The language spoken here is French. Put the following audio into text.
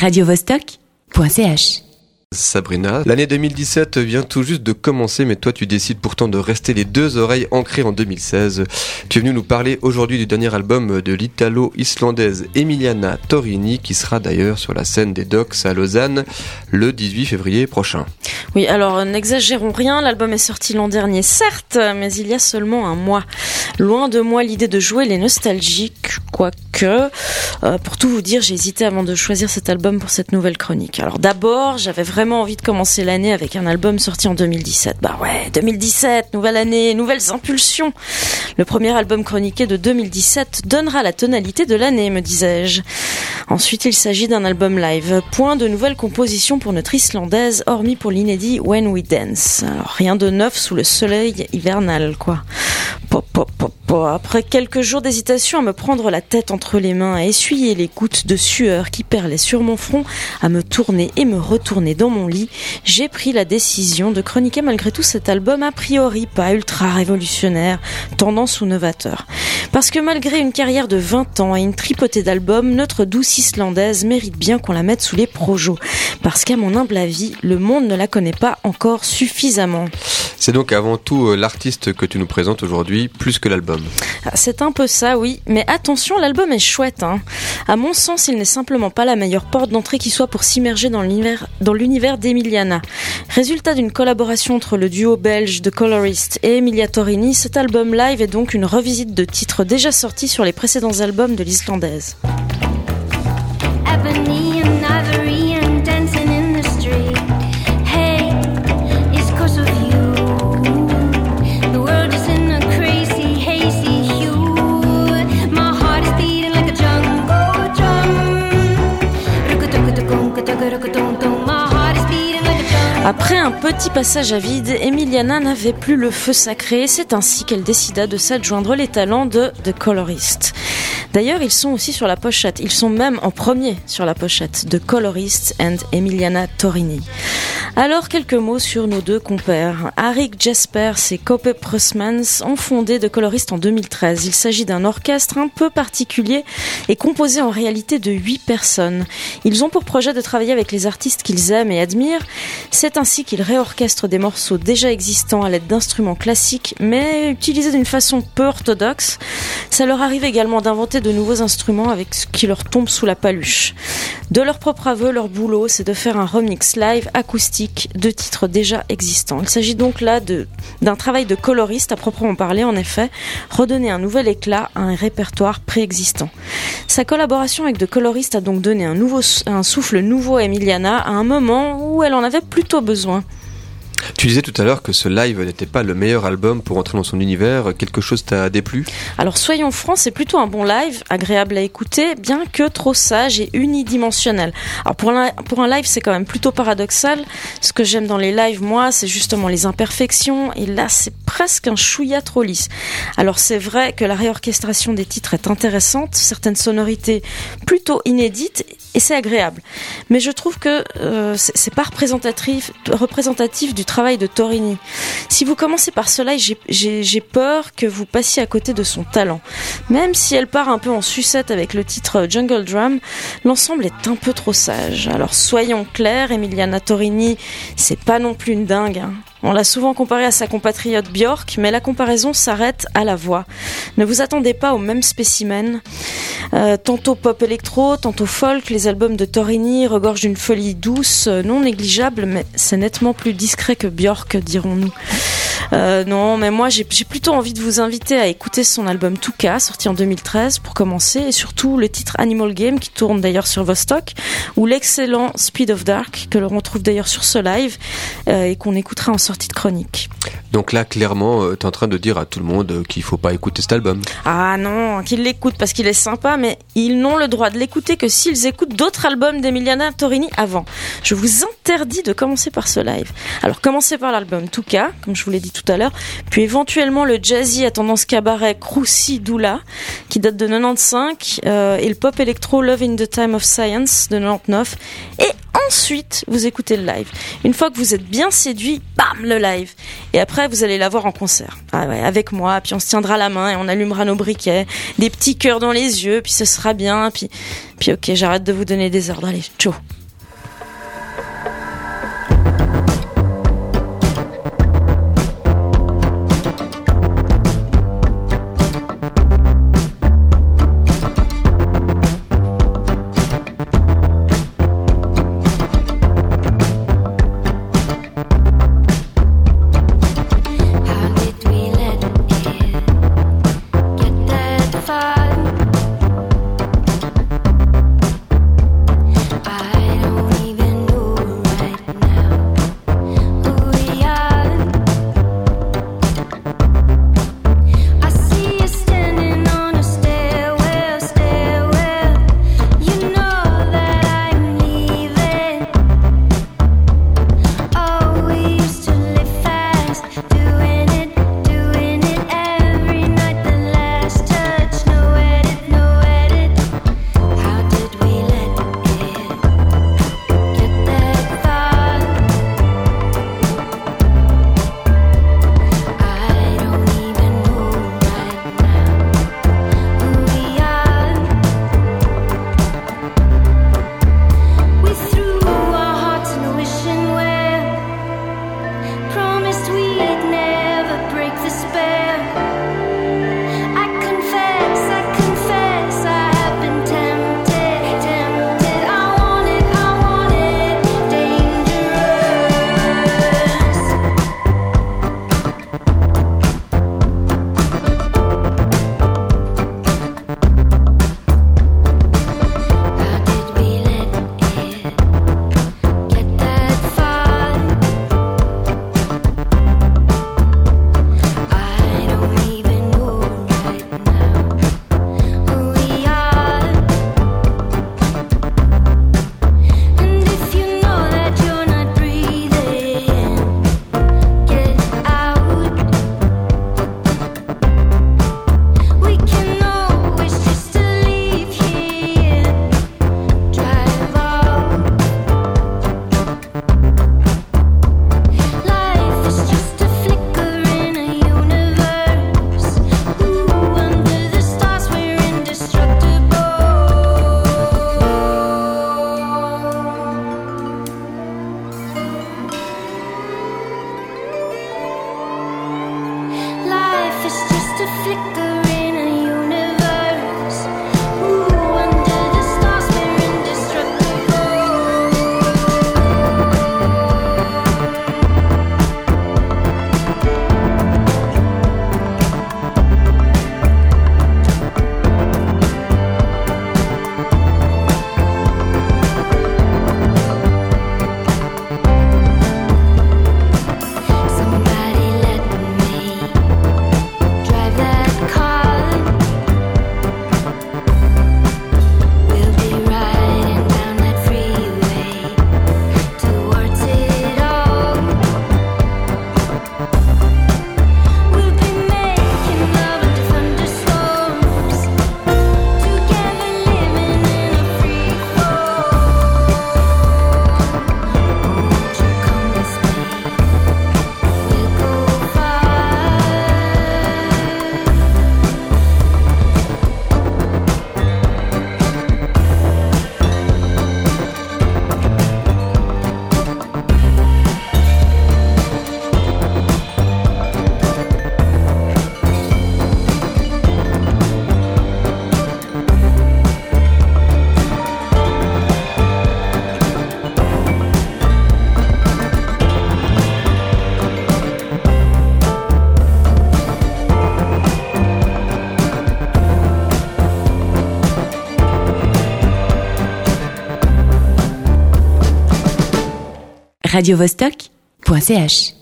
radiovostok.ch Sabrina, l'année 2017 vient tout juste de commencer, mais toi tu décides pourtant de rester les deux oreilles ancrées en 2016. Tu es venu nous parler aujourd'hui du dernier album de l'italo-islandaise Emiliana Torini, qui sera d'ailleurs sur la scène des Docks à Lausanne le 18 février prochain. Oui, alors n'exagérons rien, l'album est sorti l'an dernier, certes, mais il y a seulement un mois. Loin de moi l'idée de jouer les nostalgiques, quoique, euh, pour tout vous dire, j'ai hésité avant de choisir cet album pour cette nouvelle chronique. Alors d'abord, j'avais vraiment envie de commencer l'année avec un album sorti en 2017. Bah ouais, 2017, nouvelle année, nouvelles impulsions. Le premier album chroniqué de 2017 donnera la tonalité de l'année, me disais-je. Ensuite, il s'agit d'un album live. Point de nouvelles compositions pour notre islandaise, hormis pour l'inédit When We Dance. Alors, rien de neuf sous le soleil hivernal, quoi. Pop, Après quelques jours d'hésitation à me prendre la tête entre les mains, à essuyer les gouttes de sueur qui perlaient sur mon front, à me tourner et me retourner dans mon lit, j'ai pris la décision de chroniquer malgré tout cet album a priori pas ultra révolutionnaire, tendance ou novateur. Parce que malgré une carrière de 20 ans et une tripotée d'albums, notre douce islandaise mérite bien qu'on la mette sous les projos. Parce qu'à mon humble avis, le monde ne la connaît pas encore suffisamment. C'est donc avant tout euh, l'artiste que tu nous présentes aujourd'hui, plus que l'album. Ah, c'est un peu ça, oui. Mais attention, l'album est chouette. Hein. À mon sens, il n'est simplement pas la meilleure porte d'entrée qui soit pour s'immerger dans l'univers d'Emiliana. Résultat d'une collaboration entre le duo belge de Colorist et Emilia Torini, cet album live est donc une revisite de titres déjà sortis sur les précédents albums de l'Islandaise. Après un petit passage à vide, Emiliana n'avait plus le feu sacré. C'est ainsi qu'elle décida de s'adjoindre les talents de The Colorist. D'ailleurs, ils sont aussi sur la pochette. Ils sont même en premier sur la pochette de Colorist and Emiliana Torini. Alors, quelques mots sur nos deux compères. Arik Jasper et Kope Prusmans ont fondé The Colorist en 2013. Il s'agit d'un orchestre un peu particulier et composé en réalité de huit personnes. Ils ont pour projet de travailler avec les artistes qu'ils aiment et admirent. C'est ainsi qu'ils réorchestrent des morceaux déjà existants à l'aide d'instruments classiques, mais utilisés d'une façon peu orthodoxe. Ça leur arrive également d'inventer de nouveaux instruments avec ce qui leur tombe sous la paluche. De leur propre aveu, leur boulot, c'est de faire un remix live acoustique de titres déjà existants. Il s'agit donc là d'un travail de coloriste à proprement parler, en effet, redonner un nouvel éclat à un répertoire préexistant. Sa collaboration avec de coloristes a donc donné un, nouveau, un souffle nouveau à Emiliana à un moment où elle en avait plutôt besoin. Tu disais tout à l'heure que ce live n'était pas le meilleur album pour entrer dans son univers. Quelque chose t'a déplu? Alors soyons francs, c'est plutôt un bon live, agréable à écouter, bien que trop sage et unidimensionnel. Alors pour un, pour un live, c'est quand même plutôt paradoxal. Ce que j'aime dans les lives, moi, c'est justement les imperfections. Et là, c'est presque un chouïa trop lisse. Alors c'est vrai que la réorchestration des titres est intéressante, certaines sonorités plutôt inédites, et c'est agréable. Mais je trouve que euh, c'est pas représentatif, du travail de Torini. Si vous commencez par cela, j'ai peur que vous passiez à côté de son talent. Même si elle part un peu en sucette avec le titre Jungle Drum, l'ensemble est un peu trop sage. Alors soyons clairs, Emiliana Torini, c'est pas non plus une dingue. Hein. On l'a souvent comparé à sa compatriote Björk, mais la comparaison s'arrête à la voix. Ne vous attendez pas au même spécimen. Euh, tantôt pop électro, tantôt folk, les albums de Torini regorgent d'une folie douce, non négligeable, mais c'est nettement plus discret que Björk, dirons-nous. Euh, non, mais moi j'ai plutôt envie de vous inviter à écouter son album Touka, sorti en 2013 pour commencer, et surtout le titre Animal Game qui tourne d'ailleurs sur Vostok, ou l'excellent Speed of Dark que l'on retrouve d'ailleurs sur ce live euh, et qu'on écoutera en sortie de chronique. Donc là, clairement, euh, tu es en train de dire à tout le monde qu'il faut pas écouter cet album. Ah non, qu'ils l'écoutent parce qu'il est sympa, mais ils n'ont le droit de l'écouter que s'ils écoutent d'autres albums d'Emiliana Torini avant. Je vous interdis de commencer par ce live. Alors commencez par l'album Touka, comme je vous l'ai dit tout à l'heure, puis éventuellement le jazzy à tendance cabaret Croussi Doula, qui date de 95, euh, et le pop électro Love in the Time of Science de 99, et Ensuite, vous écoutez le live. Une fois que vous êtes bien séduit, bam, le live. Et après, vous allez la voir en concert. Ah avec moi, puis on se tiendra la main et on allumera nos briquets, des petits cœurs dans les yeux, puis ce sera bien, puis, puis ok, j'arrête de vous donner des ordres. Allez, ciao. radiovostok.ch